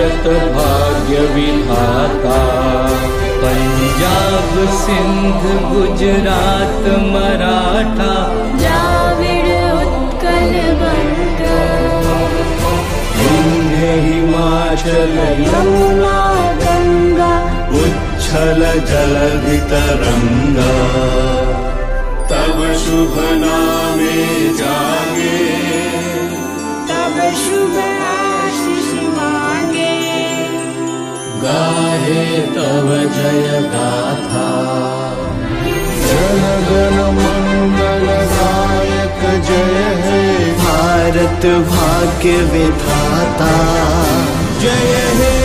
भारत भाग्य विधाता पंजाब सिंध गुजरात मराठा। द्राविड उत्कल हिमाचल यमुना गंगा। उच्छल जलधि तरंगा तब शुभ नामे गाहे तव जय गाथा। जनगण मंगल गायक जय हे। भारत भाग्य विधाता। जय हे